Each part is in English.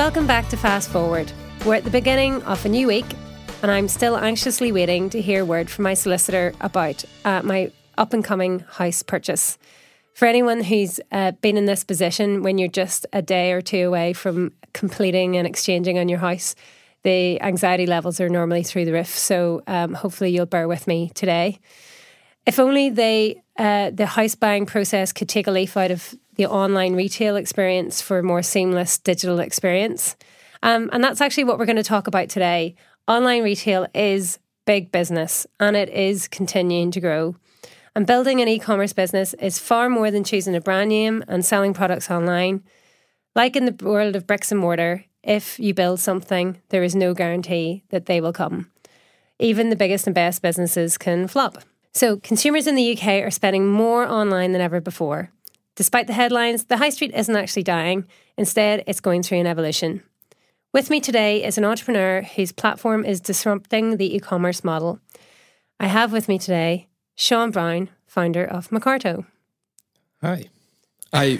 Welcome back to Fast Forward. We're at the beginning of a new week, and I'm still anxiously waiting to hear word from my solicitor about uh, my up and coming house purchase. For anyone who's uh, been in this position when you're just a day or two away from completing and exchanging on your house, the anxiety levels are normally through the roof. So um, hopefully you'll bear with me today. If only they uh, the house buying process could take a leaf out of the online retail experience for a more seamless digital experience. Um, and that's actually what we're going to talk about today. Online retail is big business and it is continuing to grow. And building an e commerce business is far more than choosing a brand name and selling products online. Like in the world of bricks and mortar, if you build something, there is no guarantee that they will come. Even the biggest and best businesses can flop. So, consumers in the UK are spending more online than ever before. Despite the headlines, the high street isn't actually dying. Instead, it's going through an evolution. With me today is an entrepreneur whose platform is disrupting the e commerce model. I have with me today Sean Brown, founder of Mercarto. Hi. I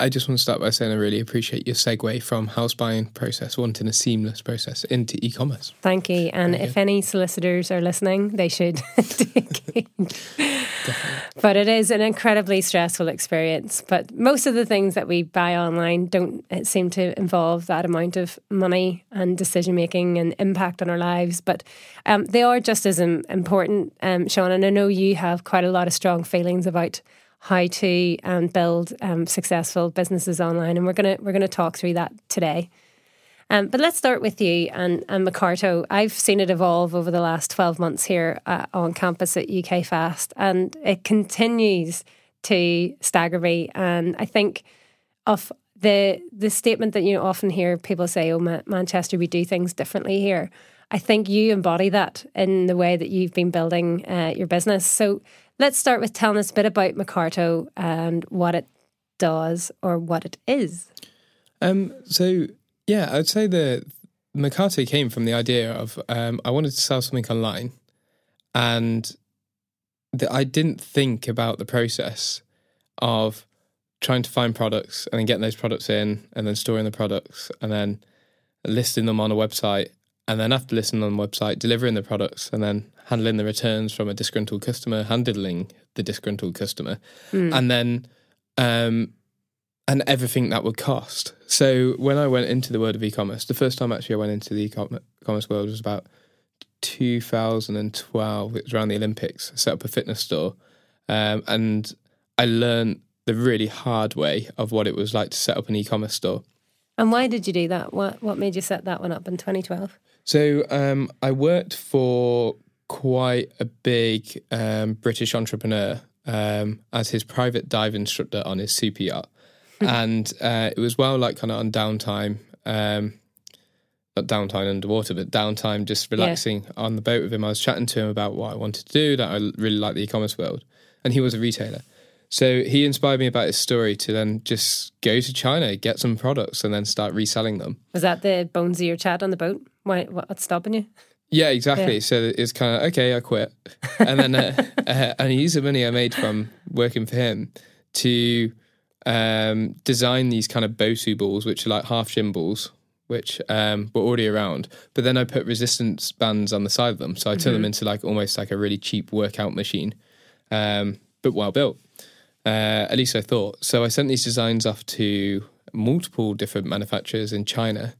I just want to start by saying I really appreciate your segue from house buying process, wanting a seamless process into e-commerce. Thank you. And if any solicitors are listening, they should take But it is an incredibly stressful experience. But most of the things that we buy online don't seem to involve that amount of money and decision making and impact on our lives. But um, they are just as important, um, Sean. And I know you have quite a lot of strong feelings about how to um, build um, successful businesses online, and we're gonna we're gonna talk through that today. Um, but let's start with you and, and Mercarto. I've seen it evolve over the last 12 months here uh, on campus at UKFast, and it continues to stagger me. And I think of the the statement that you often hear people say, "Oh, Ma- Manchester, we do things differently here." I think you embody that in the way that you've been building uh, your business. So Let's start with telling us a bit about Mercarto and what it does or what it is. Um, so, yeah, I'd say the Mercarto came from the idea of um, I wanted to sell something online, and the, I didn't think about the process of trying to find products and then getting those products in and then storing the products and then listing them on a website and then after listing on the website delivering the products and then handling the returns from a disgruntled customer, handling the disgruntled customer, mm. and then um, and everything that would cost. So when I went into the world of e-commerce, the first time actually I went into the e-commerce world was about 2012. It was around the Olympics. I set up a fitness store, um, and I learned the really hard way of what it was like to set up an e-commerce store. And why did you do that? What what made you set that one up in 2012? So um, I worked for quite a big um, British entrepreneur um, as his private dive instructor on his super yacht. and uh, it was well like kind of on downtime, um, not downtime underwater, but downtime just relaxing yeah. on the boat with him. I was chatting to him about what I wanted to do, that I really like the e commerce world. And he was a retailer. So he inspired me about his story to then just go to China, get some products, and then start reselling them. Was that the bones of your chat on the boat? Why, what's stopping you? Yeah, exactly. Yeah. So it's kind of okay. I quit, and then uh, uh, and I use the money I made from working for him to um, design these kind of Bosu balls, which are like half gym balls, which um, were already around. But then I put resistance bands on the side of them, so I turned mm-hmm. them into like almost like a really cheap workout machine, um, but well built. Uh, at least I thought. So I sent these designs off to multiple different manufacturers in China,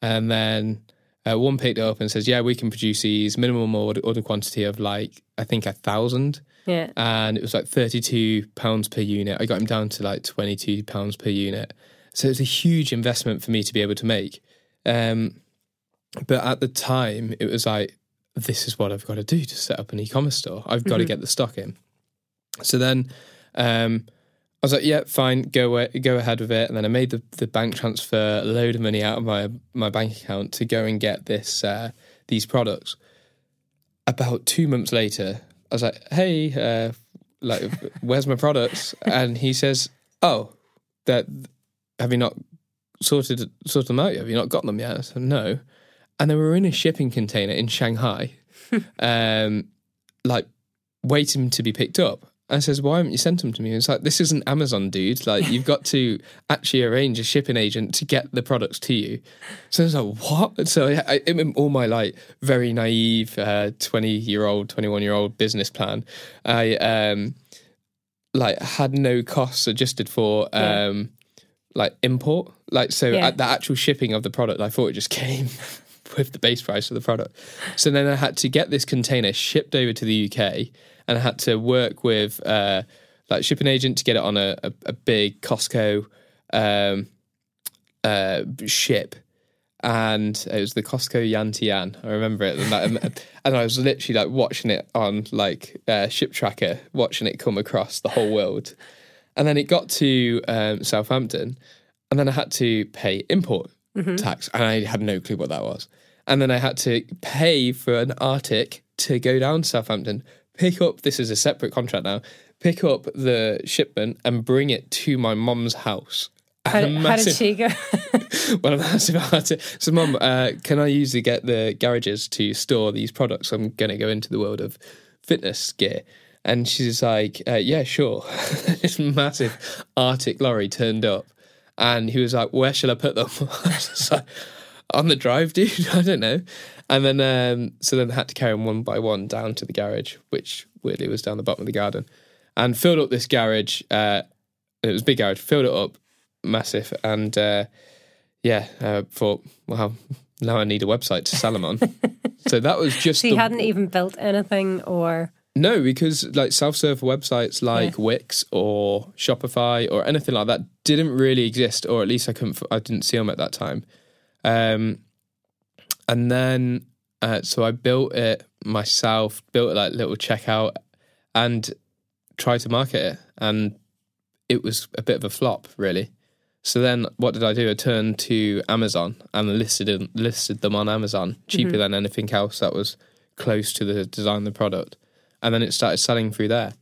and then uh, one picked it up and says, "Yeah, we can produce these minimum order, order quantity of like I think a thousand. Yeah, and it was like thirty-two pounds per unit. I got him down to like twenty-two pounds per unit. So it's a huge investment for me to be able to make. Um, but at the time, it was like, this is what I've got to do to set up an e-commerce store. I've got mm-hmm. to get the stock in. So then. Um, I was like, yeah, fine, go away, go ahead with it. And then I made the, the bank transfer, a load of money out of my my bank account to go and get this uh, these products. About two months later, I was like, hey, uh, like, where's my products? And he says, oh, that have you not sorted sorted them out yet? Have you not got them yet? I said, no. And they were in a shipping container in Shanghai, um, like waiting to be picked up. I says, why haven't you sent them to me? It's like, this isn't Amazon, dude. Like, you've got to actually arrange a shipping agent to get the products to you. So I was like, what? So I, I, all my like very naive 20 uh, year old, 21 year old business plan, I um, like had no costs adjusted for um, yeah. like import. Like, so yeah. at the actual shipping of the product, I thought it just came with the base price of the product. So then I had to get this container shipped over to the UK and I had to work with uh, like shipping agent to get it on a, a, a big COSCO um, uh, ship. And it was the COSCO Yantian. I remember it, and, that, and I was literally like watching it on like uh, Ship Tracker, watching it come across the whole world. And then it got to um, Southampton, and then I had to pay import mm-hmm. tax, and I had no clue what that was. And then I had to pay for an Arctic to go down to Southampton, pick up, this is a separate contract now, pick up the shipment and bring it to my mom's house. How, massive, how, did she go? well, a massive Arctic. So, mom, uh, can I usually get the garages to store these products? I'm going to go into the world of fitness gear. And she's like, uh, yeah, sure. this massive Arctic lorry turned up. And he was like, where shall I put them? I was like, on the drive, dude. I don't know. And then, um, so then I had to carry them one by one down to the garage, which weirdly was down the bottom of the garden, and filled up this garage. Uh, it was a big garage, filled it up, massive, and uh, yeah, uh, thought, well, now I need a website to sell them on. so that was just. She the, hadn't even built anything, or no, because like self-serve websites like yeah. Wix or Shopify or anything like that didn't really exist, or at least I couldn't. I didn't see them at that time. Um, and then uh, so I built it myself, built it like little checkout, and tried to market it, and it was a bit of a flop, really. So then, what did I do? I turned to Amazon and listed listed them on Amazon cheaper mm-hmm. than anything else that was close to the design of the product, and then it started selling through there.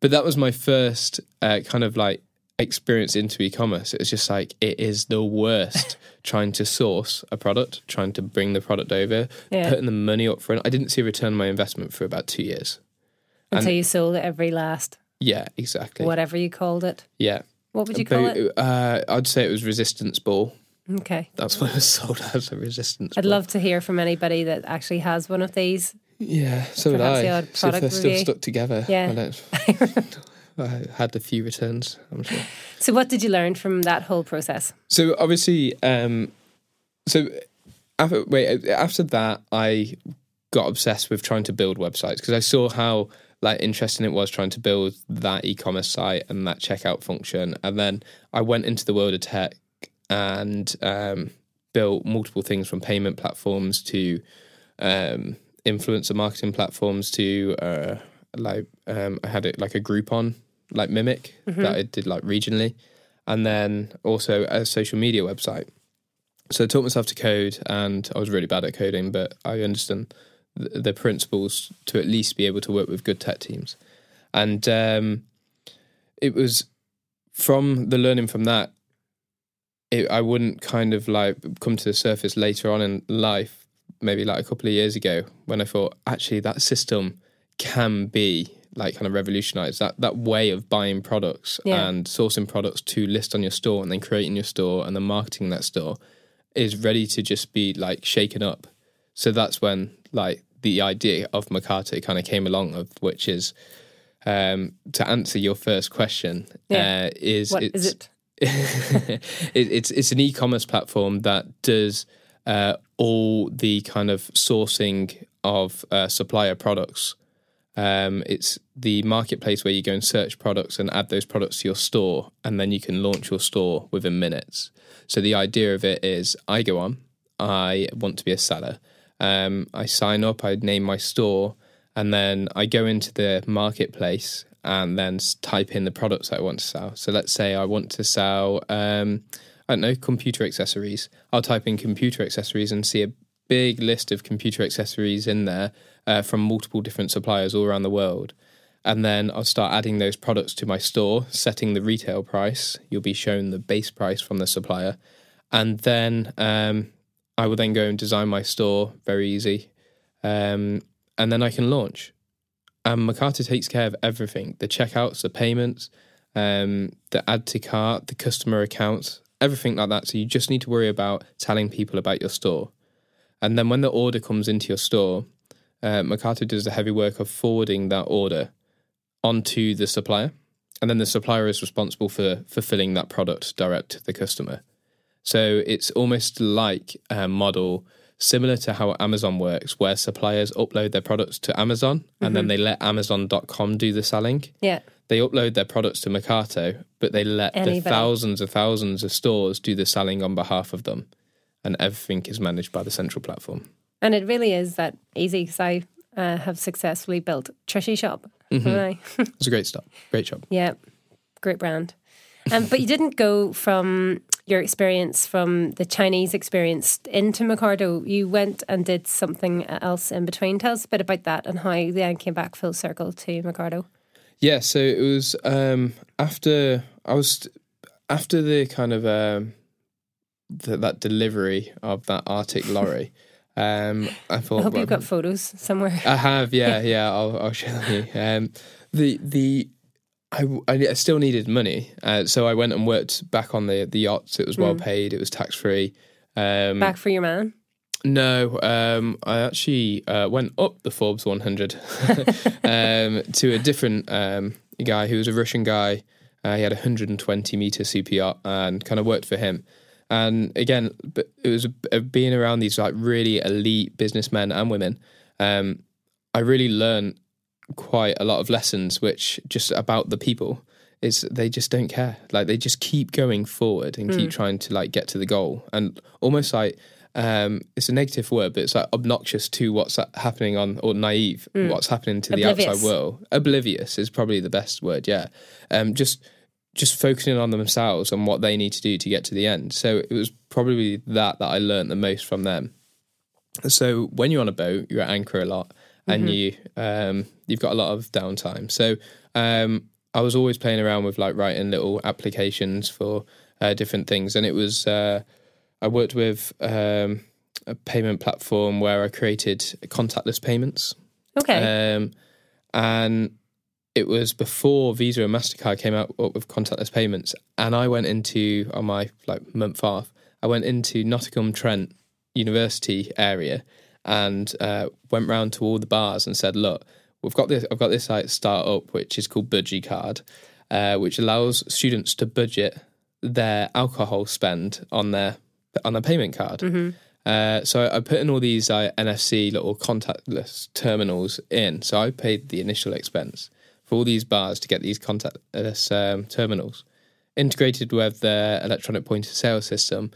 But that was my first uh, kind of like experience into e-commerce. It's just like it is the worst trying to source a product, trying to bring the product over, yeah. putting the money up front. I didn't see a return on my investment for about two years. Until and, you sold it every last. Yeah, exactly. Whatever you called it. Yeah. What would you call it? Uh, I'd say it was resistance ball. Okay. That's what it was sold as a resistance. I'd ball. love to hear from anybody that actually has one of these. Yeah, so would I. See if they're still stuck together. Yeah. I had a few returns, I'm sure. So, what did you learn from that whole process? So, obviously, um, so after, wait, after that, I got obsessed with trying to build websites because I saw how like interesting it was trying to build that e-commerce site and that checkout function, and then I went into the world of tech and um, built multiple things from payment platforms to um, influencer marketing platforms to uh, like um, I had it like a Groupon like Mimic mm-hmm. that I did like regionally, and then also a social media website. So I taught myself to code, and I was really bad at coding, but I understand the, the principles to at least be able to work with good tech teams. And um, it was from the learning from that, it, I wouldn't kind of like come to the surface later on in life, maybe like a couple of years ago, when I thought actually that system can be like kind of revolutionized that that way of buying products yeah. and sourcing products to list on your store and then creating your store and then marketing that store is ready to just be like shaken up. So that's when like the idea of Mercarto kind of came along of which is um, to answer your first question yeah. uh, is what it's, is it? it? it's it's an e-commerce platform that does uh, all the kind of sourcing of uh, supplier products um, it's the marketplace where you go and search products and add those products to your store, and then you can launch your store within minutes. So the idea of it is, I go on, I want to be a seller. Um, I sign up, I name my store, and then I go into the marketplace and then type in the products I want to sell. So let's say I want to sell, um, I don't know, computer accessories. I'll type in computer accessories and see a big list of computer accessories in there uh, from multiple different suppliers all around the world. And then I'll start adding those products to my store, setting the retail price. You'll be shown the base price from the supplier. And then um, I will then go and design my store very easy. Um, and then I can launch. and Mercarto takes care of everything: the checkouts, the payments, um, the add to cart, the customer accounts, everything like that. So you just need to worry about telling people about your store, and then when the order comes into your store, uh, Mercarto does the heavy work of forwarding that order onto the supplier, and then the supplier is responsible for fulfilling that product direct to the customer. So it's almost like a model similar to how Amazon works, where suppliers upload their products to Amazon and then they let Amazon.com do the selling. Yeah. They upload their products to Mercarto, but they let the thousands of thousands of stores do the selling on behalf of them. And everything is managed by the central platform. And it really is that easy because I uh, have successfully built Trishy Shop. Mm-hmm. It's a great start. Great job. yeah, great brand. Um, but you didn't go from your experience from the Chinese experience into Mercarto. You went and did something else in between. Tell us a bit about that and how you then came back full circle to Mercarto. Yeah, so it was um, after I was after the kind of um, th- that delivery of that Arctic lorry. Um, I thought I hope well, you've got photos somewhere. I have, yeah, yeah. I'll I'll show you. Um, the the I, I still needed money, uh, so I went and worked back on the the yachts. It was well paid. It was tax free. Um, back for your man. no, um, I actually uh, went up the Forbes 100 um, to a different um, guy who was a Russian guy. Uh, he had a 120 meter super yacht and kind of worked for him. And again, it was uh, being around these like really elite businessmen and women. Um, I really learned quite a lot of lessons, which just about the people is they just don't care. Like they just keep going forward and keep trying to like get to the goal, and almost like um, it's a negative word, but it's like obnoxious to what's happening on or naive what's happening to the outside world. Oblivious is probably the best word. Yeah, um, just just focusing on themselves and what they need to do to get to the end. So it was probably that that I learned the most from them. So when you're on a boat, you're at anchor a lot, and you um, you've got a lot of downtime. So um, I was always playing around with like writing little applications for uh, different things, and it was uh, I worked with um, a payment platform where I created contactless payments, Okay. um, and it was before Visa and Mastercard came out with contactless payments, and I went into on my like month off. I went into Nottingham Trent University area and uh, went round to all the bars and said, "Look, we've got this. I've got this like startup which is called Budgie Card, uh, which allows students to budget their alcohol spend on their on their payment card." Uh, so I put in all these uh, NFC little contactless terminals in. So I paid the initial expense for all these bars to get these contactless um, terminals integrated with their electronic point of sale system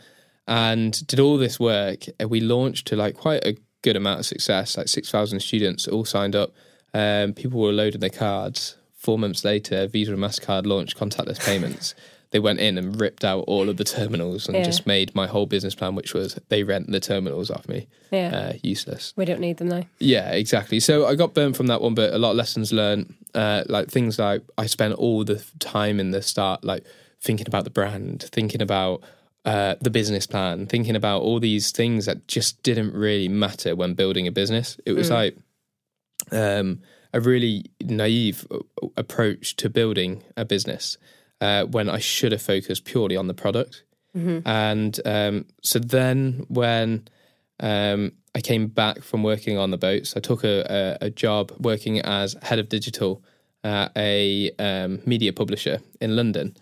and did all this work. And we launched to like quite a good amount of success, like 6,000 students all signed up. Um, people were loading their cards. Four months later, Visa and MasterCard launched contactless payments. they went in and ripped out all of the terminals and Yeah. just made my whole business plan, which was they rent the terminals off me, yeah. uh, useless. we don't need them now. Yeah, exactly. So I got burnt from that one, but a lot of lessons learned. Uh, like things like I spent all the time in the start, like thinking about the brand, thinking about uh, the business plan, thinking about all these things that just didn't really matter when building a business. It was like um, a really naive uh, approach to building a business uh, when I should have focused purely on the product. And um, so then when um, I came back from working on the boats, I took a, a, a job working as head of digital at a um, media publisher in London.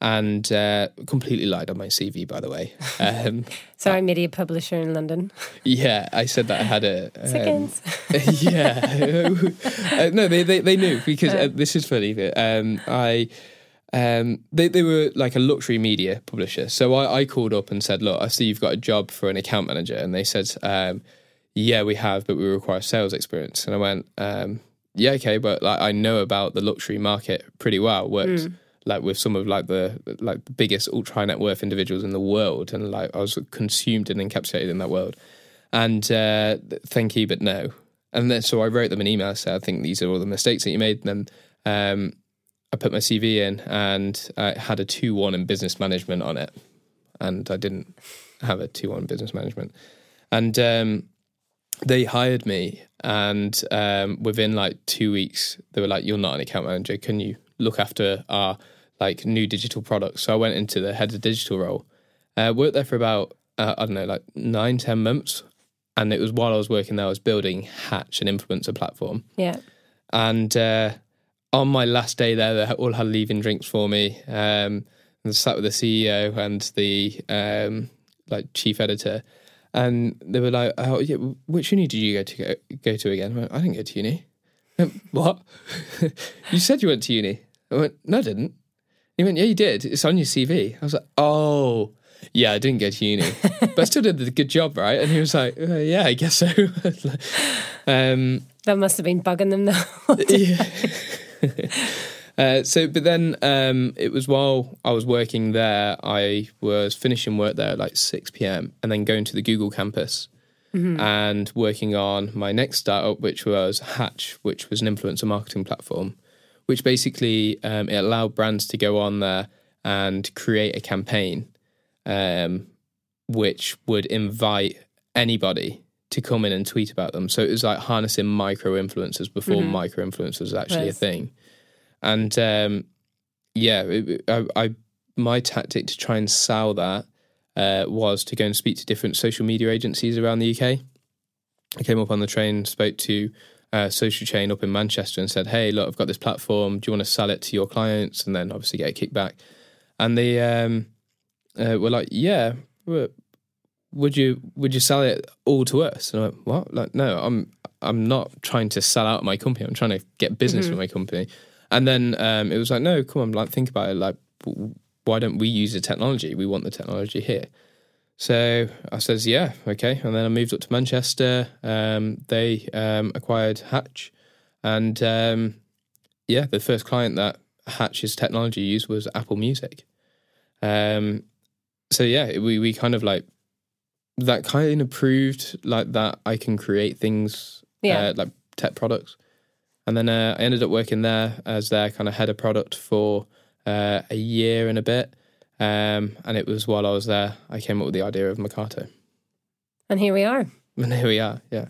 And uh, completely lied on my CV, by the way. Um, Sorry, media publisher in London. yeah, I said that I had a. um, Seconds. yeah. uh, no, they, they they knew because uh, this is funny. Um, I um, they they were like a luxury media publisher, so I, I called up and said, "Look, I see you've got a job for an account manager," and they said, um, "Yeah, we have, but we require sales experience." And I went, um, "Yeah, okay, but like I know about the luxury market pretty well. Worked like with some of like the like the biggest ultra high net worth individuals in the world, and like I was consumed and encapsulated in that world." And uh, thank you, but no. And then so I wrote them an email. So I think these are all the mistakes that you made. And then um, I put my CV in, and I had a two one in business management on it, and I didn't have a two one business management. And um, they hired me, and um, within like two weeks, they were like, "You're not an account manager. Can you look after our like new digital products?" So I went into the head of digital role. Uh, worked there for about uh, I don't know, like nine, ten months, and it was while I was working there, I was building Hatch, an influencer platform. Yeah. And uh, on my last day there, they all had leaving drinks for me. Um, and sat with the CEO and the um, like chief editor, and they were like, "Oh, yeah, which uni did you go to go, go to again?" I, went, I didn't go to uni. Went, what? you said you went to uni. I went, "No, I didn't." He went, "Yeah, you did. It's on your CV." I was like, "Oh." Yeah, I didn't go to uni, but I still did a good job, right? And he was like, uh, "Yeah, I guess so." um, that must have been bugging them though. yeah. Uh, so, but then um, it was while I was working there, I was finishing work there at like 6 p.m. and then going to the Google campus mm-hmm. and working on my next startup, which was Hatch, which was an influencer marketing platform, which basically um, it allowed brands to go on there and create a campaign um, which would invite anybody to come in and tweet about them. So it was like harnessing micro influencers before mm-hmm. micro influencers was actually yes. a thing. And um, yeah, it, I, I, my tactic to try and sell that uh, was to go and speak to different social media agencies around the UK. I came up on the train, spoke to a Social Chain up in Manchester, and said, "Hey, look, I've got this platform. Do you want to sell it to your clients?" And then obviously get a kickback. And they um, uh, were like, "Yeah, would you would you sell it all to us?" And I went, "What? Like, no, I'm I'm not trying to sell out my company. I'm trying to get business mm-hmm. with my company." And then um, it was like, no, come on, like think about it. Like, why don't we use the technology? We want the technology here. So I says, yeah, okay. And then I moved up to Manchester. Um, they um, acquired Hatch, and um, yeah, the first client that Hatch's technology used was Apple Music. Um, so yeah, we we kind of like that kind of proved like that I can create things, yeah. uh, like tech products. And then uh, I ended up working there as their kind of head of product for uh, a year and a bit. Um, and it was while I was there, I came up with the idea of Mercarto. And here we are. And here we are, yeah.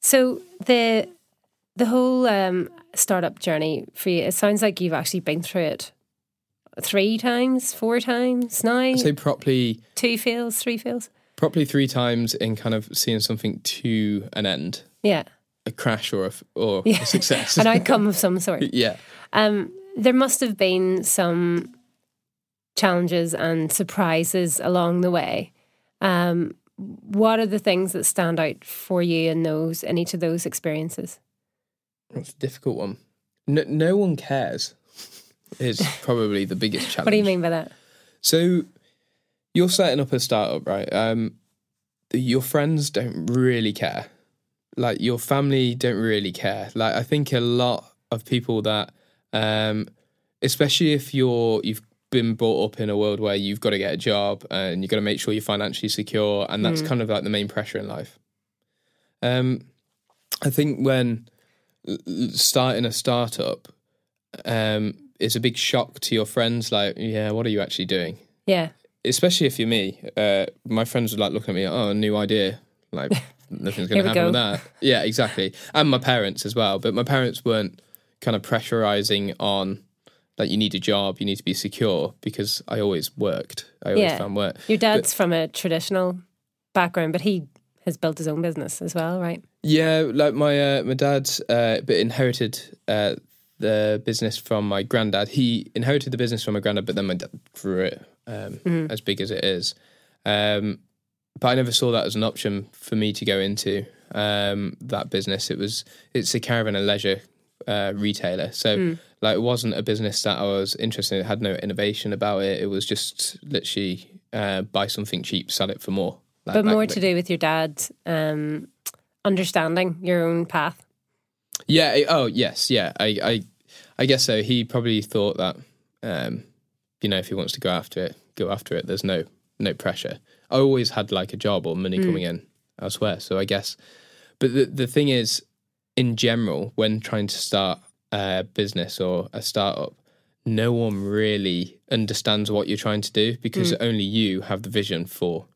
So the the whole um, startup journey for you, it sounds like you've actually been through it three times, four times now. I say properly two fails, three fails. Properly three times in kind of seeing something to an end. Yeah a crash or a, or yeah. a success. An outcome of some sort. yeah. Um, there must have been some challenges and surprises along the way. Um, what are the things that stand out for you in those in each of those experiences? That's a difficult one. No, no one cares. Is probably the biggest challenge. what do you mean by that? So you're setting up a startup, right? Um, your friends don't really care like your family don't really care. Like I think a lot of people that, um, especially if you're you've been brought up in a world where you've got to get a job and you've got to make sure you're financially secure, and that's mm. kind of like the main pressure in life. Um, I think when starting a startup, um, it's a big shock to your friends. Like, yeah, what are you actually doing? Yeah. Especially if you're me, uh, my friends would like looking at me. Oh, new idea. Like, nothing's going to happen go. with that. Yeah, exactly. And my parents as well. But my parents weren't kind of pressurizing on like you need a job, you need to be secure because I always worked. I always yeah. found work. Your dad's but, from a traditional background, but he has built his own business as well, right? Yeah, like my uh, my dad, uh, but inherited uh, the business from my granddad. He inherited the business from my granddad, but then my dad grew it um, mm-hmm. as big as it is. Um, but I never saw that as an option for me to go into um, that business. It was it's a caravan and leisure uh, retailer, so mm. like it wasn't a business that I was interested in. It had no innovation about it. It was just literally uh, buy something cheap, sell it for more. Like, but more to do with your dad um, understanding your own path. Yeah. Oh yes. Yeah. I I I guess so. He probably thought that um, you know if he wants to go after it, go after it. There's no no pressure. I always had like a job or money mm. coming in elsewhere. So I guess, but the the thing is, in general, when trying to start a business or a startup, no one really understands what you're trying to do because mm. only you have the vision for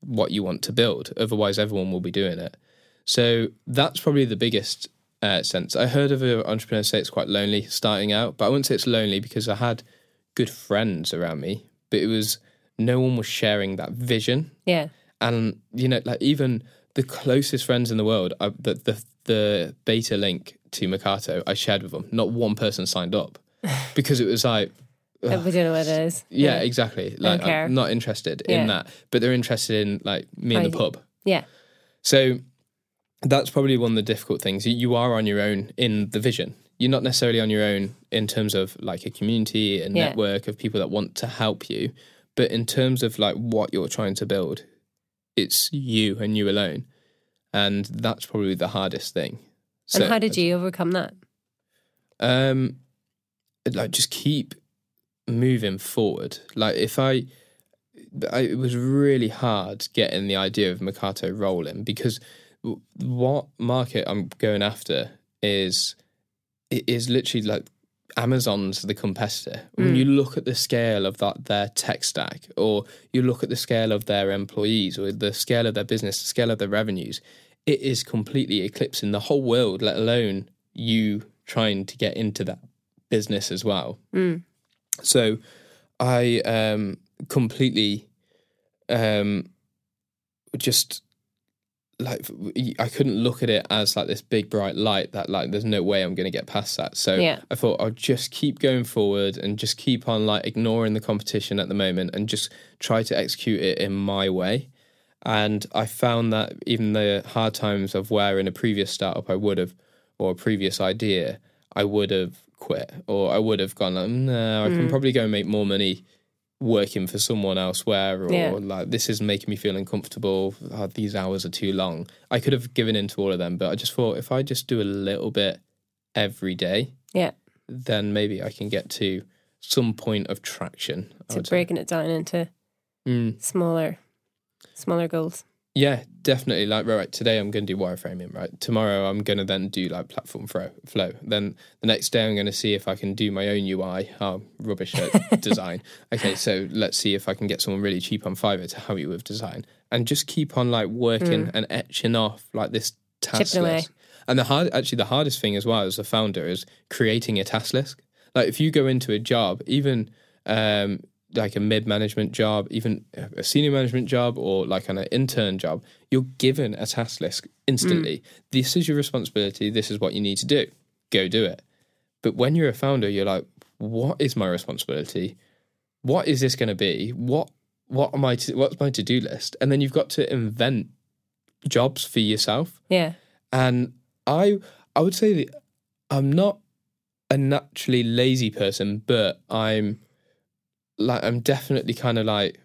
what you want to build. Otherwise, everyone will be doing it. So that's probably the biggest uh, sense. I heard of an entrepreneur say it's quite lonely starting out, but I wouldn't say it's lonely because I had good friends around me, but it was no one was sharing that vision. Yeah. And you know, like even the closest friends in the world, I, the, the the beta link to Mercarto, I shared with them. Not one person signed up because it was like, we don't know what it is. yeah, exactly. Like. I'm not interested Yeah. in that, but they're interested in like me in the pub. Yeah. So that's probably one of the difficult things. You are on your own in the vision. You're not necessarily on your own in terms of like a community, a Yeah. network of people that want to help you. But in terms of like what you're trying to build, it's you and you alone. And that's probably the hardest thing. and how did you overcome that? um like just keep moving forward like if I, I it was really hard getting the idea of Mercarto rolling because what market I'm going after is it is literally like Amazon's the competitor. When you look at the scale of that their tech stack, or you look at the scale of their employees, or the scale of their business, the scale of their revenues, it is completely eclipsing the whole world. Let alone you trying to get into that business as well. So I um, completely um, just like I couldn't look at it as like this big bright light that like there's no way I'm going to get past that. So Yeah. I thought I'll just keep going forward and just keep on like ignoring the competition at the moment and just try to execute it in my way. And I found that even the hard times of where in a previous startup I would have, or a previous idea, I would have quit or I would have gone, like, no, I Mm. can probably go and make more money working for someone elsewhere or Yeah. like this is making me feel uncomfortable. Oh, these hours are too long. I could have given in to all of them, but I just thought if I just do a little bit every day, Yeah. then maybe I can get to some point of traction. So would say. breaking it down into Mm. smaller, smaller goals. Yeah, definitely. Like, right, right, today I'm going to do wireframing, right? Tomorrow I'm going to then do like platform flow. flow. Then the next day I'm going to see if I can do my own UI. Oh, rubbish at design. Okay, so let's see if I can get someone really cheap on Fiverr to help you with design. And just keep on like working and etching off like this task Mm. List. And the hard, actually, the hardest thing as well as a founder is creating a task list. Like, if you go into a job, even um, like a mid management job, even a senior management job, or like an intern job, you're given a task list instantly. Mm. This is your responsibility. This is what you need to do. Go do it. But when you're a founder, you're like, what is my responsibility? What is this going to be? What what am I? To, what's my to do list? And then you've got to invent jobs for yourself. Yeah. And I I would say that I'm not a naturally lazy person, but I'm like I'm definitely kind of like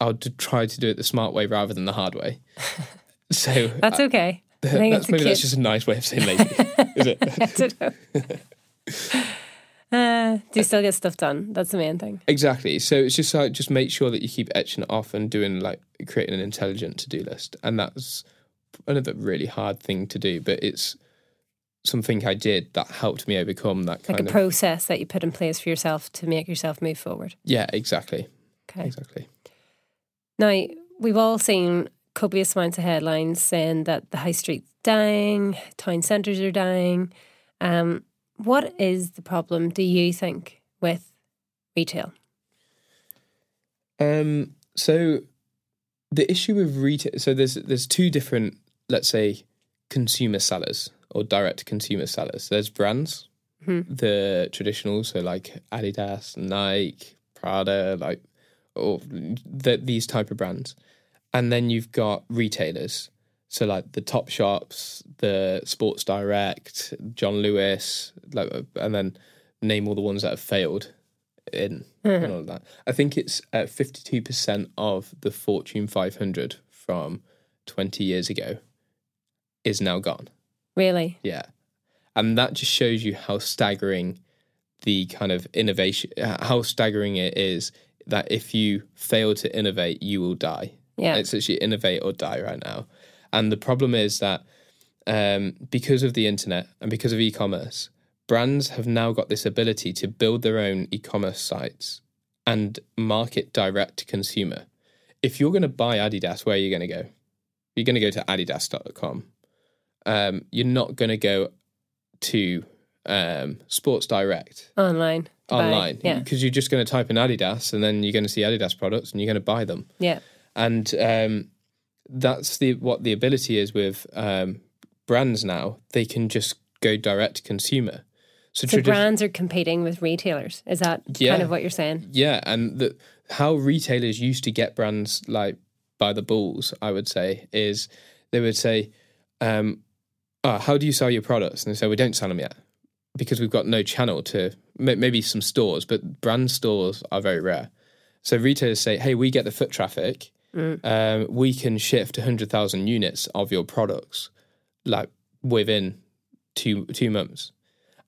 I'll d- try to do it the smart way rather than the hard way. So That's okay. I think that's maybe that's just a nice way of saying lazy, is it? I don't know. Uh, do you still get stuff done? That's the main thing. Exactly. So it's just like just make sure that you keep etching it off and doing like creating an intelligent to do list, and that's another really hard thing to do. But it's something I did that helped me overcome that Like a of process that you put in place for yourself to make yourself move forward. yeah, exactly, Okay. exactly. Now, we've all seen copious amounts of headlines saying that the high street's dying, town centres are dying. Um, what is the problem, do you think, with retail? Um, so the issue with retail, so there's there's two different, let's say, consumer sellers or direct consumer sellers. There's brands, the traditional, so like Adidas, Nike, Prada, like, or the, these type of brands, and then you've got retailers. So like the top shops, the Sports Direct, John Lewis, like, and then name all the ones that have failed in and all of that. I think it's uh, fifty-two percent of the Fortune 500 from twenty years ago is now gone. Really? Yeah, and that just shows you how staggering the kind of innovation, how staggering it is that if you fail to innovate, you will die. Yeah. It's actually innovate or die right now. And the problem is that um, because of the internet and because of e commerce, brands have now got this ability to build their own e commerce sites and market direct to consumer. If you're going to buy Adidas, where are you going to go? You're going to go to adidas.com. um, you're not going to go to um, Sports Direct online. to buy. online Yeah. because you're just going to type in Adidas and then you're going to see Adidas products and you're going to buy them. Yeah. And um, that's the what the ability is with um, brands now. They can just go direct to consumer. So, So tradi- brands are competing with retailers. Is that Yeah. kind of what you're saying? Yeah, and the, how retailers used to get brands like by the balls, I would say, is they would say, um, oh, "How do you sell your products?" And they say, "We don't sell them yet because we've got no channel to maybe some stores, but brand stores are very rare." So retailers say, "Hey, we get the foot traffic. Um, we can shift hundred thousand units of your products like within two two months."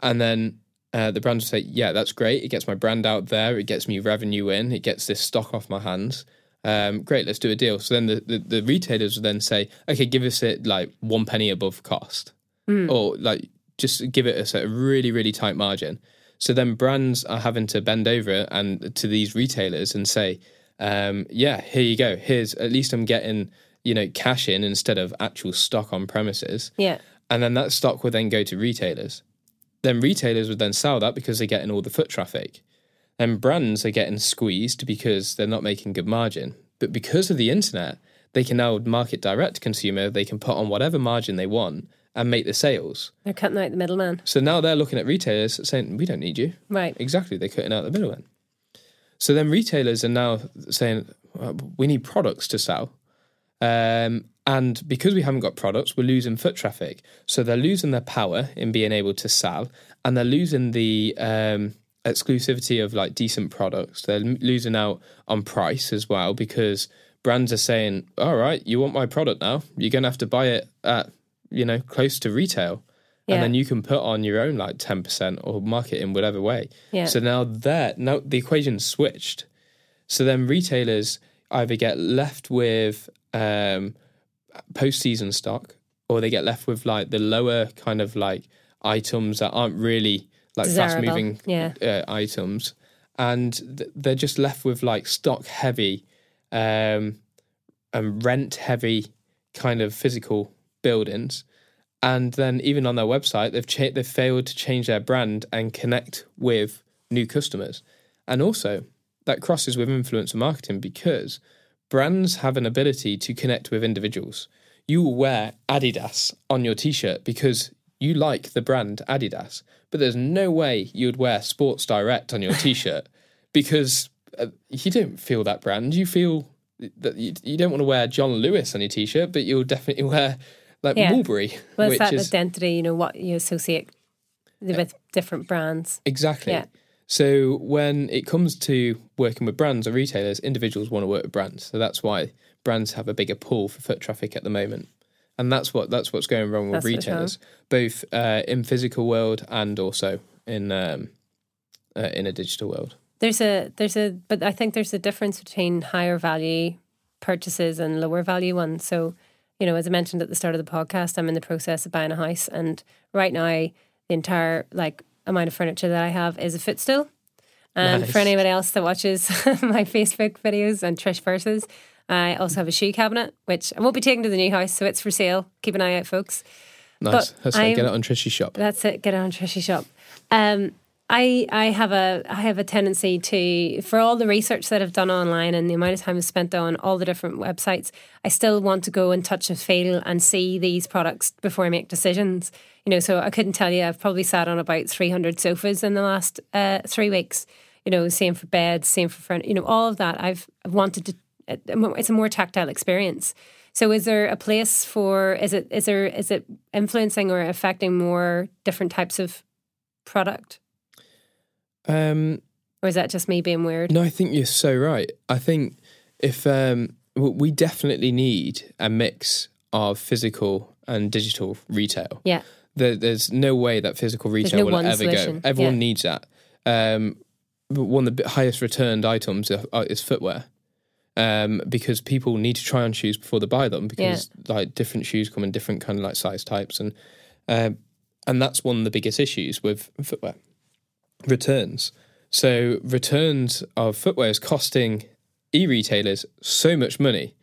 And then uh, the brands will say, "Yeah, that's great. It gets my brand out there. It gets me revenue in. It gets this stock off my hands. Um, great, let's do a deal." So then the, the, the retailers will then say, "Okay, give us it like one penny above cost, or like just give it us a really really tight margin." So then brands are having to bend over and to these retailers and say, um, "Yeah, here you go. Here's at least I'm getting." You know, cash in instead of actual stock on premises Yeah. and then that stock would then go to retailers. Then retailers would then sell that because they're getting all the foot traffic. And brands are getting squeezed because they're not making good margin. But because of the internet, they can now market direct to consumer. They can put on whatever margin they want and make the sales. They're cutting out the middleman. So now they're looking at retailers saying, "We don't need you." Right. Exactly, they're cutting out the middleman. So then retailers are now saying, "Well, "We need products to sell." Um, and because we haven't got products, we're losing foot traffic. So they're losing their power in being able to sell, and they're losing the um, exclusivity of like decent products. They're losing out on price as well because brands are saying, "All right, you want my product now? You're going to have to buy it at you know close to retail." Yeah. And then you can put on your own like ten percent or market in whatever way. Yeah. So now there, now the equation's switched. So then retailers either get left with um, post-season stock, or they get left with like the lower kind of like items that aren't really like Desirable, fast-moving yeah. uh, items, and th- they're just left with like stock-heavy um, and rent-heavy kind of physical buildings. And then even on their website, they've cha- they've failed to change their brand and connect with new customers. And also, that crosses with influencer marketing because brands have an ability to connect with individuals. You will wear Adidas on your t-shirt because you like the brand Adidas, but there's no way you would wear Sports Direct on your t-shirt because uh, you don't feel that brand. You feel that you, you don't want to wear John Lewis on your t-shirt, but you'll definitely wear like Yeah. Mulberry, Well, it's which that is identity, you know, what you associate with different brands. Exactly. Yeah. So when it comes to working with brands or retailers, individuals want to work with brands. So that's why brands have a bigger pull for foot traffic at the moment. And that's what that's what's going wrong with That's retailers, both uh, in physical world and also in um, uh, in a digital world. There's a there's a but I think there's a difference between higher value purchases and lower value ones. So, you know, as I mentioned at the start of the podcast, I'm in the process of buying a house and right now the entire like amount of furniture that I have is a footstool. And Nice. for anyone else that watches my Facebook videos and Trish versus, I also have a shoe cabinet, which I won't be taking to the new house, so it's for sale. Keep an eye out, folks. Nice. But That's. I'm- Get it on Trishy's shop. That's it. Get it on Trishy Shop. Um, I I have a I have a tendency to for all the research that I've done online and the amount of time I've spent on all the different websites, I still want to go and touch and feel and see these products before I make decisions. You know, so I couldn't tell you. I've probably sat on about three hundred sofas in the last uh, three weeks. You know, same for beds, same for front. You know, all of that. I've I've wanted to. It's a more tactile experience. So, is there a place for? Is it is there is it influencing or affecting more different types of product, Um, or is that just me being weird? No, I think you're so right. I think if um, we definitely need a mix of physical and digital retail. Yeah, There, there's no way that physical retail no will ever solution. go. Everyone Yeah. needs that. Um, but one of the highest returned items is footwear. Um, because people need to try on shoes before they buy them because like different shoes come in different kind of like size types and um, and that's one of the biggest issues with footwear returns. So returns of footwear is costing e-retailers so much money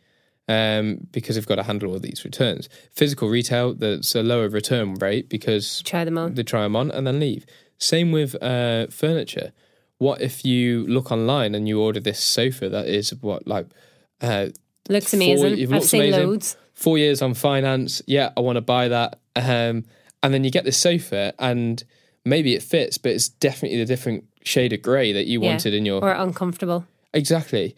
um, because they've got to handle all these returns. Physical retail, that's a lower return rate because Try them on. they try them on and then leave. Same with uh, furniture. What if you look online and you order this sofa that is what like uh, Looks four- amazing. I've seen amazing. loads. four years on finance? Yeah, I want to buy that. Um, and then you get this sofa and maybe it fits, but it's definitely the different shade of grey that you Yeah. wanted in your Or uncomfortable. Exactly.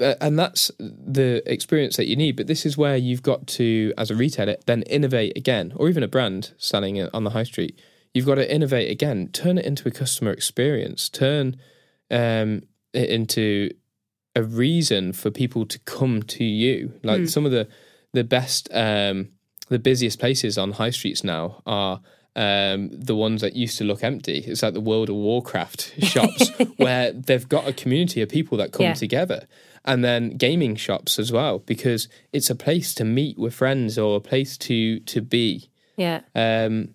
Uh, And that's the experience that you need. But this is where you've got to, as a retailer, then innovate again, or even a brand selling it on the high street. You've got to innovate again, turn it into a customer experience, turn um, it into a reason for people to come to you. Like some of the the best, um, the busiest places on high streets now are um, the ones that used to look empty. It's like the World of Warcraft shops where they've got a community of people that come Yeah. together. And then gaming shops as well, because it's a place to meet with friends or a place to to be. Yeah. Um,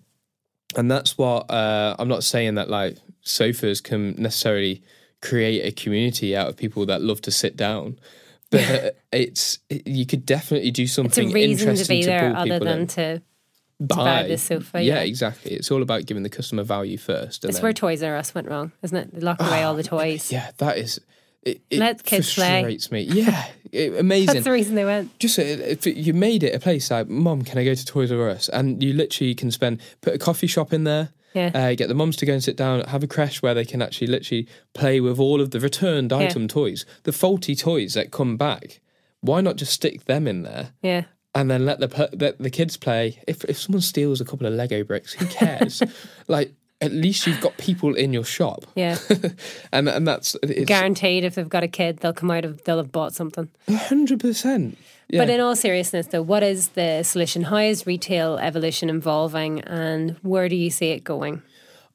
and that's what uh, I'm not saying that like sofas can necessarily create a community out of people that love to sit down, but it's you could definitely do something. It's a reason to interesting be to, there pull other than in. to. buy the sofa, Yeah, yeah. exactly. It's all about giving the customer value first. It's then, where Toys R Us went wrong, isn't it? They locked away all the toys. yeah, that is. It, it Let kids play. frustrates me. Yeah, it, amazing. That's the reason they went. just uh, if you made it a place like mom can i go to toys r us and you literally can spend put a coffee shop in there Yeah. uh, get the moms to go and sit down have a crash where they can actually literally play with all of the returned item toys the faulty toys that come back why not just stick them in there Yeah. and then let the let the kids play if if someone steals a couple of lego bricks who cares like at least you've got people in your shop Yeah. and and that's it's Guaranteed if they've got a kid, they'll come out of, they'll have bought something. 100% yeah. But in all seriousness, though, what is the solution? How is retail evolution evolving and where do you see it going?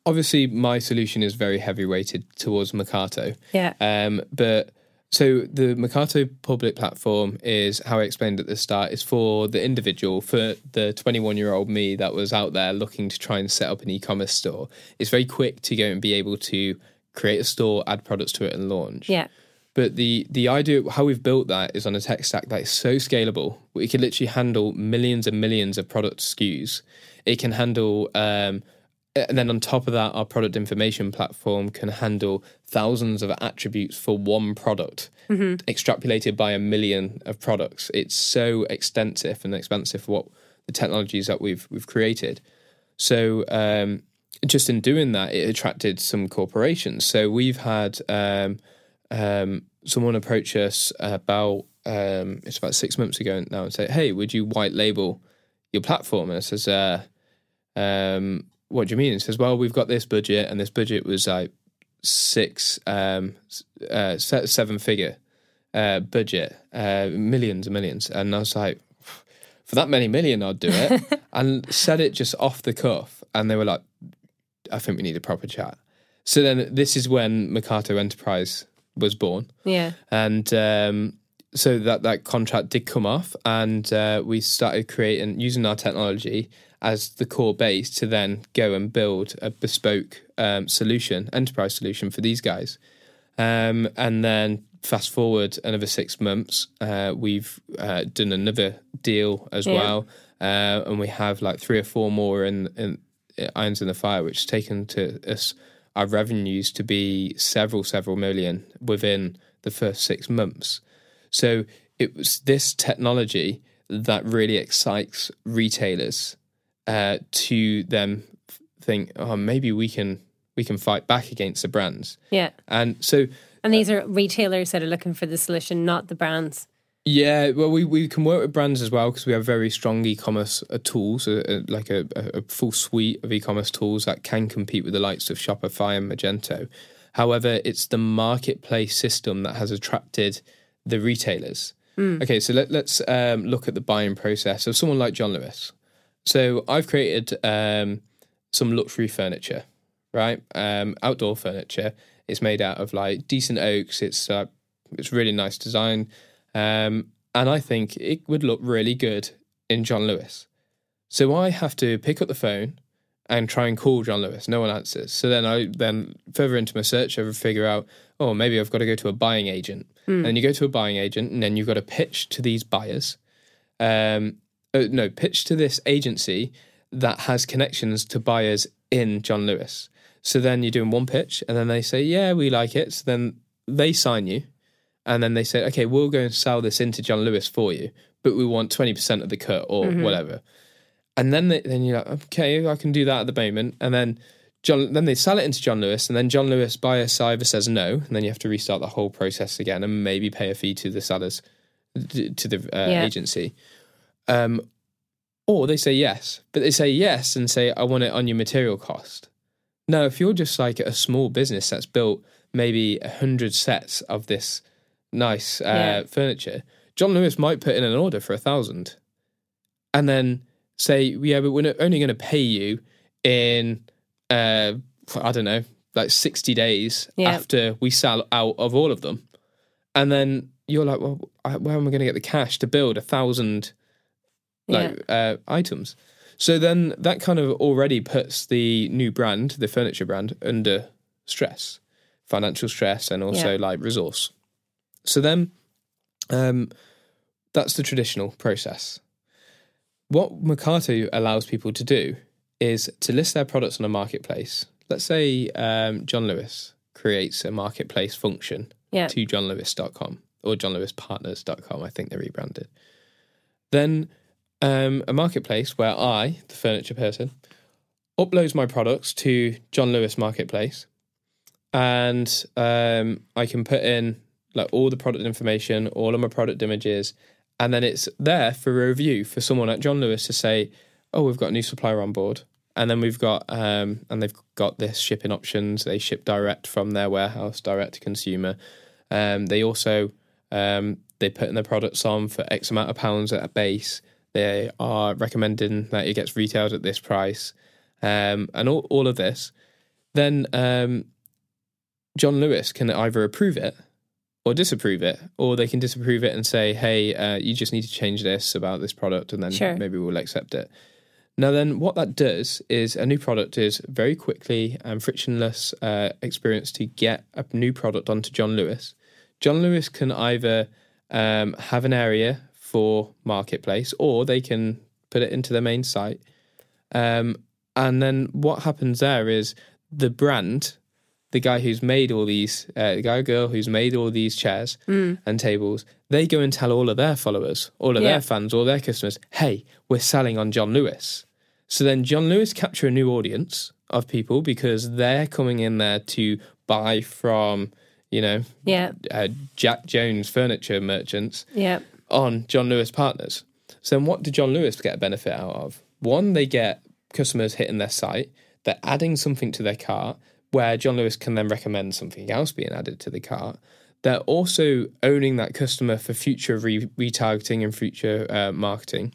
obviously my solution is very heavy weighted towards Mercarto. Yeah. Um, but so the Mercarto public platform is how I explained at the start is for the individual, for the 21 year old me that was out there looking to try and set up an e-commerce store. It's very quick to go and be able to create a store, add products to it, and launch. Yeah. But the the idea how we've built that is on a tech stack that is so scalable. We can literally handle millions and millions of product SKUs. It can handle um, and then on top of that, our product information platform can handle thousands of attributes for one product, extrapolated by a million of products. It's so extensive and expansive for what the technologies that we've we've created. So um, just in doing that, it attracted some corporations. So we've had um, um, someone approach us about um, it's about six months ago now and say, "Hey, would you white label your platform?" And I says, uh, um, "What do you mean?" It says, "Well, we've got this budget, and this budget was like six, um, uh, seven figure uh, budget, uh, millions and millions." And I was like, "For that many million, I'd do it," and said it just off the cuff, and they were like, "I think we need a proper chat." So then, this is when Mercarto Enterprise was born Yeah. and um, so that that contract did come off, and uh, we started creating using our technology as the core base to then go and build a bespoke um, solution, enterprise solution for these guys. Um, and then fast forward another six months, uh, we've uh, done another deal as Yeah. well, uh, and we have like three or four more in, in irons in the fire, which has taken to us our revenues to be several several million within the first six months. So it was this technology that really excites retailers uh, to them think, oh, maybe we can we can fight back against the brands. Yeah. And so And these are retailers that are looking for the solution, not the brands. Yeah, well, we, we can work with brands as well because we have very strong e-commerce uh, tools, uh, uh, like a, a full suite of e-commerce tools that can compete with the likes of Shopify and Magento. However, it's the marketplace system that has attracted the retailers. Okay, so let, let's um, look at the buying process of someone like John Lewis. So I've created um, some luxury furniture, right? Um, outdoor furniture. It's made out of like decent oaks. It's uh, it's really nice design. Um, and I think it would look really good in John Lewis. So I have to pick up the phone and try and call John Lewis. No one answers. So then I then further into my search, I figure out, oh, maybe I've got to go to a buying agent. Hmm. And you go to a buying agent, and then you've got to pitch to these buyers. Um, uh, no, pitch to this agency that has connections to buyers in John Lewis. So then you're doing one pitch, and then they say, yeah, we like it. So then they sign you, and then they say, okay, we'll go and sell this into John Lewis for you, but we want 20% of the cut or whatever. And then they, then you're like, okay, I can do that at the moment. And then John, then they sell it into John Lewis, and then John Lewis buyer either says no, and then you have to restart the whole process again, and maybe pay a fee to the sellers, to the uh, Yeah. agency. Um, or they say yes, but they say yes and say I want it on your material cost. Now, if you're just like a small business that's built maybe a hundred sets of this nice uh, Yeah. furniture, John Lewis might put in an order for a thousand, and then say, "Yeah, but we're only going to pay you in, uh, I don't know, like sixty days Yeah. after we sell out of all of them," and then you're like, "Well, where am I going to get the cash to build a thousand like uh, items?" So then that kind of already puts the new brand, the furniture brand, under stress, financial stress, and also Yeah. like resource. So then, um, that's the traditional process. What Mercarto allows people to do is to list their products on a marketplace. Let's say um, John Lewis creates a marketplace function Yeah. to johnlewis.com or johnlewispartners.com. I think they're rebranded. Then um, a marketplace where I, the furniture person, uploads my products to John Lewis Marketplace, and um, I can put in like all the product information, all of my product images, and then it's there for review for someone at John Lewis to say, "Oh, we've got a new supplier on board." And then we've got, um, and they've got this shipping options. They ship direct from their warehouse, direct to consumer. Um, they also um, they put in their products on for X amount of pounds at a base. They are recommending that it gets retailed at this price, um, and all, all of this. Then um, John Lewis can either approve it or disapprove it, or they can disapprove it and say, "Hey, uh, you just need to change this about this product, and then Sure. maybe we'll accept it." Now, then, what that does is a new product is very quickly and frictionless uh, experience to get a new product onto John Lewis. John Lewis can either um, have an area for marketplace, or they can put it into their main site. Um, and then what happens there is the brand, the guy who's made all these, uh, the guy or girl who's made all these chairs and tables, they go and tell all of their followers, all of Yeah. their fans, all their customers, hey, we're selling on John Lewis. So then John Lewis capture a new audience of people because they're coming in there to buy from, you know, Yeah. uh, Jack Jones furniture merchants Yeah. On John Lewis partners. So then what do John Lewis get a benefit out of? One, they get customers hitting their site, they're adding something to their cart where John Lewis can then recommend something else being added to the cart. They're also owning that customer for future re- retargeting and future uh, marketing.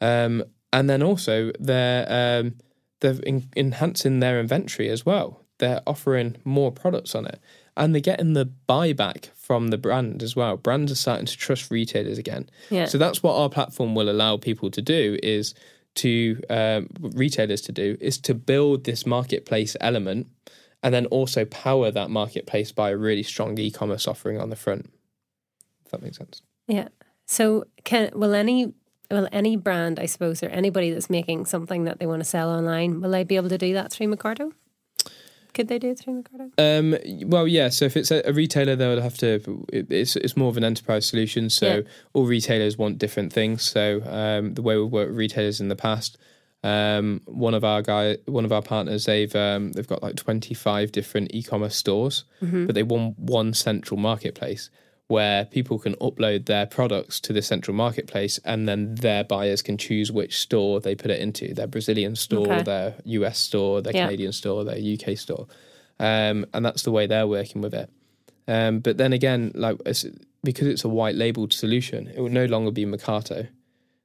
Um, and then also they're um, they're en- enhancing their inventory as well. They're offering more products on it, and they're getting the buyback from the brand as well. Brands are starting to trust retailers again. Yeah. So that's what our platform will allow people to do is to um, retailers to do is to build this marketplace element, and then also power that marketplace by a really strong e-commerce offering on the front. If that makes sense. Yeah. So can will any will any brand, I suppose, or anybody that's making something that they want to sell online, will they be able to do that through Mercarto? Could they do it through Mercarto? Um, well, yeah. So if it's a, a retailer, they would have to. it- It's it's more of an enterprise solution. So Yeah. all retailers want different things. So um, the way we've worked with retailers in the past, um, one of our guy, one of our partners, they've um, they've got like twenty five different e-commerce stores, but they want one central marketplace where people can upload their products to the central marketplace, and then their buyers can choose which store they put it into. Their Brazilian store, Okay. their US store, their Yeah. Canadian store, their UK store um, and that's the way they're working with it. Um, but then again, like it's, because it's a white labeled solution, it will no longer be Mercarto.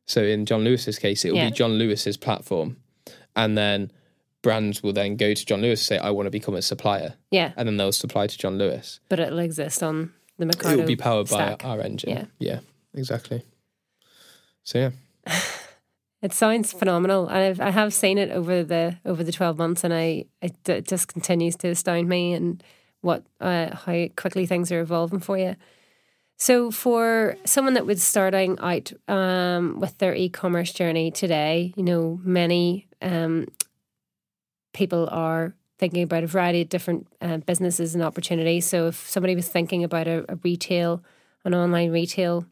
So in John Lewis's case, it will Yeah. be John Lewis's platform, and then brands will then go to John Lewis and say, "I want to become a supplier," Yeah, and then they'll supply to John Lewis. but it'll exist on the It will be powered by our engine. Yeah. yeah, exactly. So yeah, It sounds phenomenal, and I've, I have seen it over the over the twelve months, and I it, it just continues to astound me and what uh, how quickly things are evolving for you. So, for someone that was starting out um, with their e-commerce journey today, you know, many um, people are thinking about a variety of different uh, businesses and opportunities. So, if somebody was thinking about a, a retail, an online retail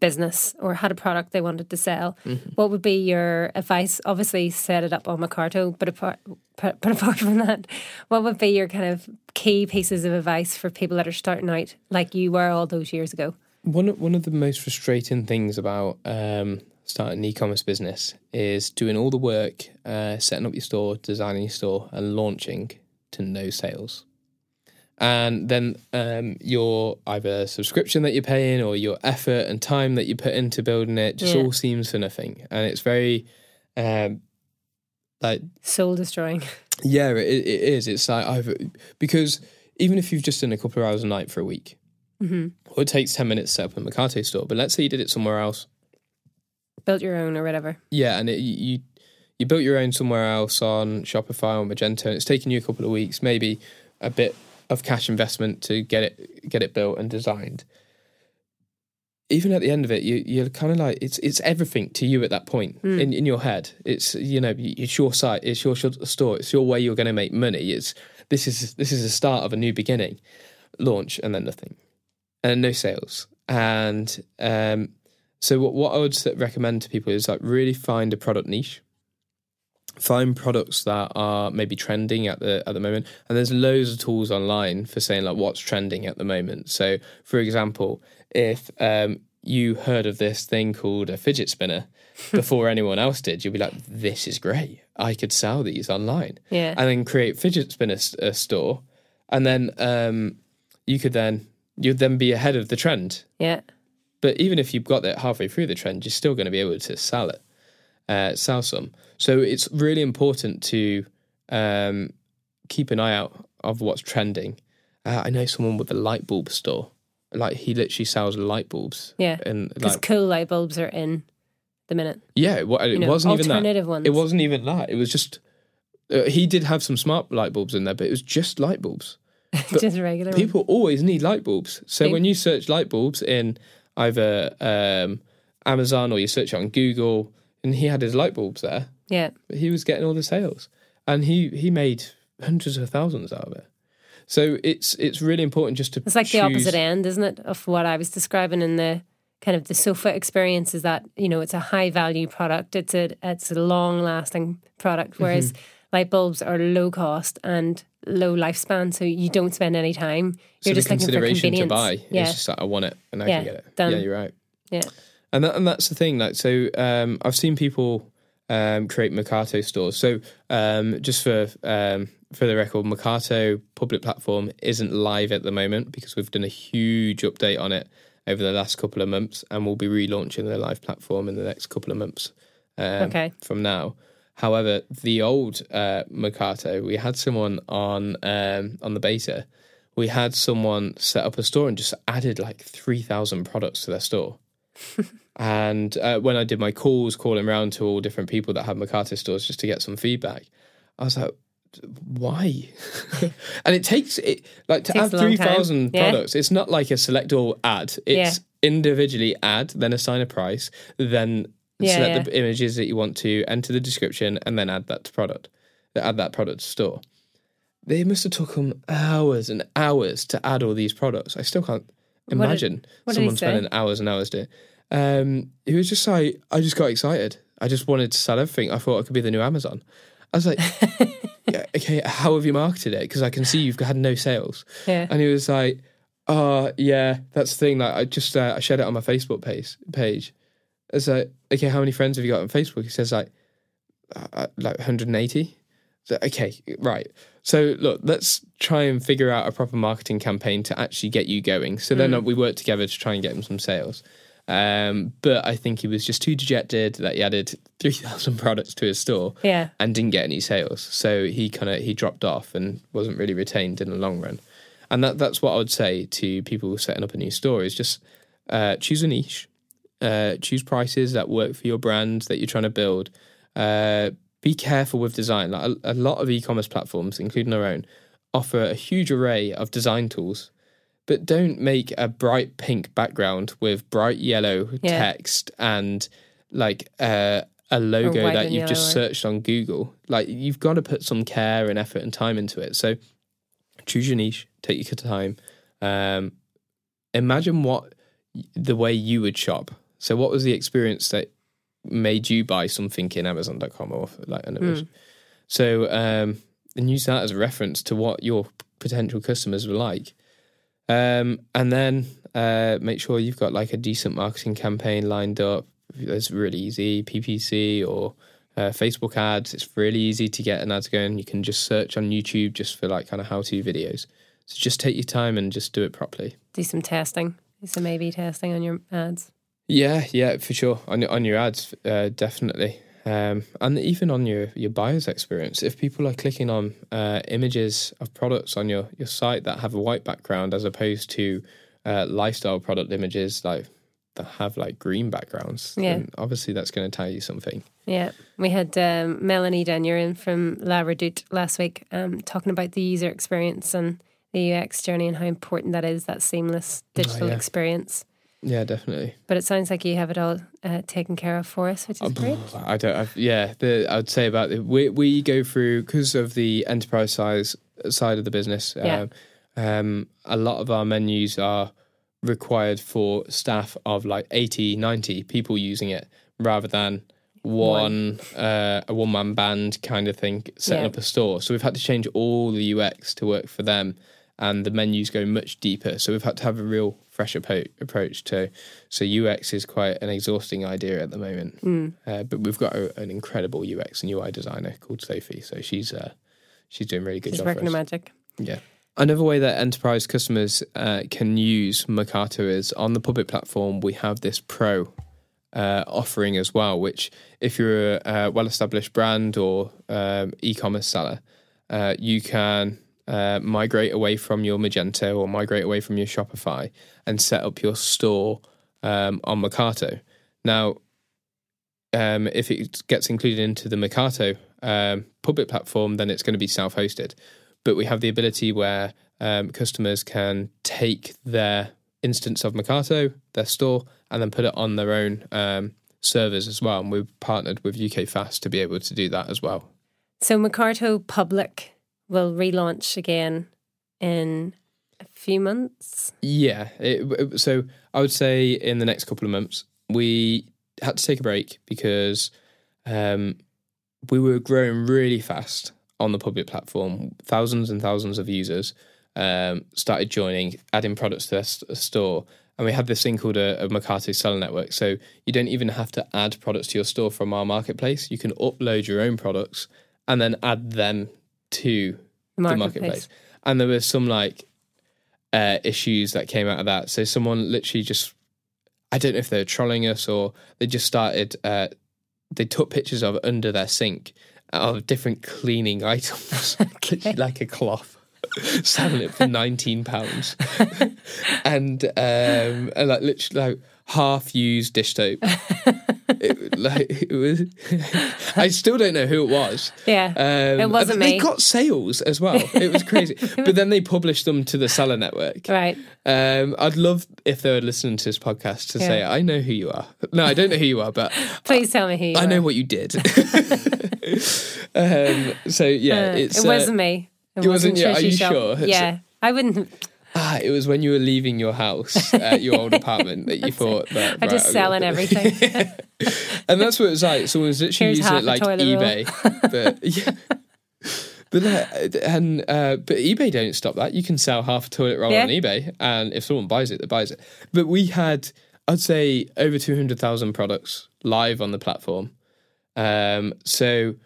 business or had a product they wanted to sell, mm-hmm. what would be your advice? Obviously, set it up on Mercarto, but apart, but apart from that, what would be your kind of key pieces of advice for people that are starting out like you were all those years ago? One one of the most frustrating things about um, starting an e-commerce business is doing all the work, uh, setting up your store, designing your store, and launching to no sales and then um, your either subscription that you're paying or your effort and time that you put into building it just yeah. all seems for nothing, and it's very um, like soul destroying. Yeah, it, it is. It's like I've because even if you've just done a couple of hours a night for a week, mm-hmm. or it takes ten minutes to set up a Mercarto store, but let's say you did it somewhere else, built your own or whatever. Yeah, and it, you you built your own somewhere else on Shopify or Magento, and it's taken you a couple of weeks, maybe a bit of cash investment to get it get it built and designed. Even at the end of it, you you're kind of like it's it's everything to you at that point mm. in in your head. It's you know it's your site, it's your store, it's your way you're going to make money. It's this is this is the start of a new beginning, launch and then nothing, and no sales. And um, so what what I would recommend to people is like really find a product niche. Find products that are maybe trending at the at the moment. And there's loads of tools online for saying like what's trending at the moment. So for example if um, you heard of this thing called a fidget spinner before anyone else did you'd be like this is great. I could sell these online. Yeah. And then create fidget spinner a store. And then um, you could then you'd then be ahead of the trend. Yeah but even if you've got that halfway through the trend you're still going to be able to sell it uh, sell some. So it's really important to um, keep an eye out of what's trending. Uh, I know someone with a light bulb store. Like he literally sells light bulbs. Yeah, and because like, cool light bulbs are in the minute. Yeah, it, it you know, wasn't even that. Ones. It wasn't even that. It was just uh, he did have some smart light bulbs in there, but it was just light bulbs. just regular. People always need light bulbs. So when you search light bulbs in either um, Amazon or you search it on Google, and he had his light bulbs there. Yeah, but he was getting all the sales, and he he made hundreds of thousands out of it. So it's it's really important just to. It's like choose... the opposite end, isn't it, of what I was describing in the kind of the sofa experience? Is that you know it's a high value product. It's a it's a long lasting product, mm-hmm. whereas. Mm-hmm. Light bulbs are low cost and low lifespan, so you don't spend any time. You're so just looking for convenience. to buy. Yeah. It's just like I want it and I yeah, can get it. Done. Yeah, you're right. Yeah and that, and that's the thing. Like, so um, I've seen people um, create Mercarto stores. So um, just for um, for the record, Mercarto public platform isn't live at the moment because we've done a huge update on it over the last couple of months, and we'll be relaunching the live platform in the next couple of months. Um, okay. From now. However, the old uh, Mercarto, we had someone on um, on the beta. We had someone set up a store and just added like three thousand products to their store and uh, when I did my calls, calling around to all different people that had Mercarto stores just to get some feedback, I was like, why? and it takes it like to add three thousand yeah. products. It's not like a select all ad. It's yeah. individually add, then assign a price, then yeah, select the images that you want to, enter the description, and then add that to product. Add that product to store. They must have took them hours and hours to add all these products. I still can't imagine what did, what someone spending hours and hours doing. Um, he was just like, I just got excited. I just wanted to sell everything. I thought I could be the new Amazon. I was like, yeah, okay, how have you marketed it? Because I can see you've had no sales. Yeah. And he was like, oh, yeah, that's the thing. Like, I just uh, I shared it on my Facebook page. Page. It's like, okay, how many friends have you got on Facebook? He says like, uh, uh like 180. So, okay, right. So look, let's try and figure out a proper marketing campaign to actually get you going. So then mm. we worked together to try and get him some sales. Um, but I think he was just too dejected that he added three thousand products to his store, yeah. and didn't get any sales. So he kind of he dropped off and wasn't really retained in the long run. And that that's what I would say to people setting up a new store is just uh, choose a niche, uh, choose prices that work for your brand that you're trying to build. Uh, be careful with design. Like a, a lot of e-commerce platforms, including our own, offer a huge array of design tools, but don't make a bright pink background with bright yellow Yeah. text and like uh, a logo that you've just searched on Google. Like you've got to put some care and effort and time into it. So choose your niche, take your time. Um, imagine what the way you would shop. So what was the experience that made you buy something in Amazon.com or like an Hmm. so um, and use that as a reference to what your potential customers were like. Um, and then uh, make sure you've got like a decent marketing campaign lined up. It's really easy, PPC or uh, Facebook ads. It's really easy to get an ad going. You can just search on YouTube just for like kind of how to videos. So just take your time and just do it properly. Do some testing. Do some A/B testing on your ads. Yeah, yeah, for sure. On your on your ads, uh, definitely, um, and even on your your buyer's experience. If people are clicking on uh, images of products on your your site that have a white background as opposed to uh, lifestyle product images like that have like green backgrounds, Yeah. then obviously that's going to tell you something. Yeah, we had um, Melanie Denyer in from La Redoute last week, um, talking about the user experience and the UX journey and how important that is, that seamless digital yeah. experience. Yeah, definitely. But it sounds like you have it all uh, taken care of for us, which is great. I don't. I've, yeah, the, I'd say about it. We we go through because of the enterprise size side of the business. Yeah. Um, um, a lot of our menus are required for staff of like 80, 90 people using it, rather than one uh, a one man band kind of thing setting Yeah. up a store. So we've had to change all the UX to work for them, and the menus go much deeper. So we've had to have a real fresh approach approach to. So UX is quite an exhausting idea at the moment, Hmm. uh, but we've got a, an incredible UX and UI designer called Sophie. So she's uh, she's doing a really good She's job working us. magic. Yeah. Another way that enterprise customers uh, can use Mercarto is on the public platform. We have this pro uh, offering as well, which if you're a, uh well-established brand or um, e-commerce seller, uh, you can uh, migrate away from your Magento or migrate away from your Shopify and set up your store um, on Mercarto. Now, um, if it gets included into the Mercarto um, public platform, then it's going to be self-hosted. But we have the ability where um, customers can take their instance of Mercarto, their store, and then put it on their own um, servers as well. And we've partnered with UKFast to be able to do that as well. So Mercarto Public will relaunch again in a few months. Yeah. It, so I would say in the next couple of months, we had to take a break because um, we were growing really fast on the public platform. Thousands and thousands of users um, started joining, adding products to their st- store. And we had this thing called a, a Mercarto seller network. So you don't even have to add products to your store from our marketplace. You can upload your own products and then add them to The the marketplace. marketplace. And there were some like uh, issues that came out of that. So someone literally just, I don't know if they were trolling us or they just started, uh, they took pictures of under their sink of different cleaning items, literally like a cloth. selling it for 19 pounds and um and like literally like half used dish soap it, like it was i still don't know who it was Yeah. um, It wasn't they me. got sales as well. It was crazy. but then they published them to the seller network. right. Um, I'd love if they were listening to this podcast to say, I know who you are. No, I don't know who you are, but Please tell me who you I are. know what you did. um, so yeah, Uh, it's it uh, wasn't me. It, it wasn't you? Are you Shop. sure? It's- Yeah. I wouldn't. Ah, it was when you were leaving your house at your old apartment that you thought that I right, just I'm selling gonna- everything. and that's what it was like. Someone was literally Here's using it like eBay, but yeah. But uh, and uh, but eBay don't stop that. You can sell half a toilet roll Yeah. on eBay, and if someone buys it, they buys it. But we had, I'd say, over two hundred thousand products live on the platform. Um, so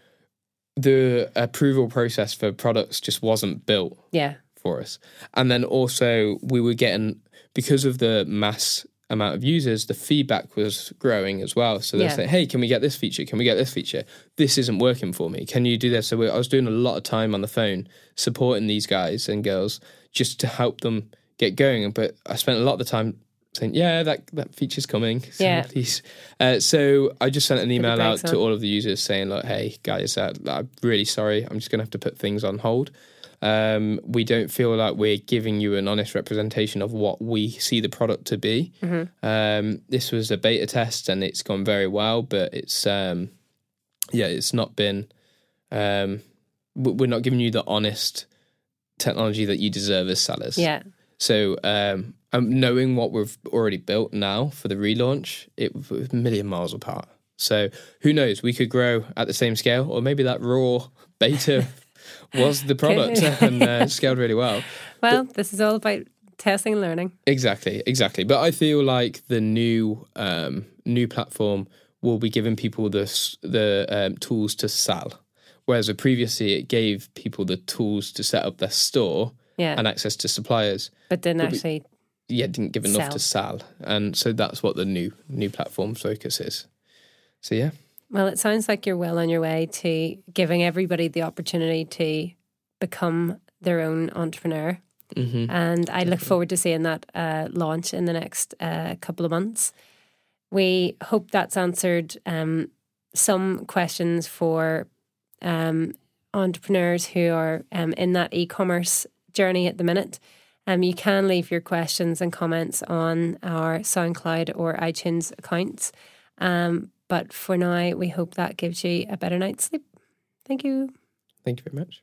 the approval process for products just wasn't built yeah. For us. And then also we were getting because of the mass amount of users, the feedback was growing as well. So they Yeah. say, "Hey, can we get this feature? Can we get this feature? This isn't working for me. Can you do this?" So we, I was doing a lot of time on the phone supporting these guys and girls just to help them get going. But I spent a lot of the time saying, "Yeah, that that feature's coming." So Yeah. please. Uh, so I just sent an email out brakes to all of the users saying, "Look, hey guys, uh, I'm really sorry. I'm just going to have to put things on hold. Um, we don't feel like we're giving you an honest representation of what we see the product to be. Mm-hmm. Um, this was a beta test and it's gone very well, but it's um, yeah, it's not been. Um, we're not giving you the honest technology that you deserve as sellers. Yeah. So, um, um, knowing what we've already built now for the relaunch, it was a million miles apart. So, who knows? We could grow at the same scale, or maybe that raw beta was the product and uh, scaled really well. Well, this is all about testing and learning. Exactly, exactly. But I feel like the new um, new platform will be giving people the the um, tools to sell, whereas previously it gave people the tools to set up their store Yeah. and access to suppliers. but didn't but we- actually. yeah, didn't give enough to sell, and so that's what the new new platform focus is. So yeah, Well, it sounds like you're well on your way to giving everybody the opportunity to become their own entrepreneur. hmm And I look forward to seeing that uh, launch in the next uh, couple of months. We hope that's answered um, some questions for um, entrepreneurs who are um, in that e commerce journey at the minute. Um, you can leave your questions and comments on our SoundCloud or iTunes accounts. Um, but for now, we hope that gives you a better night's sleep. Thank you. thank you very much.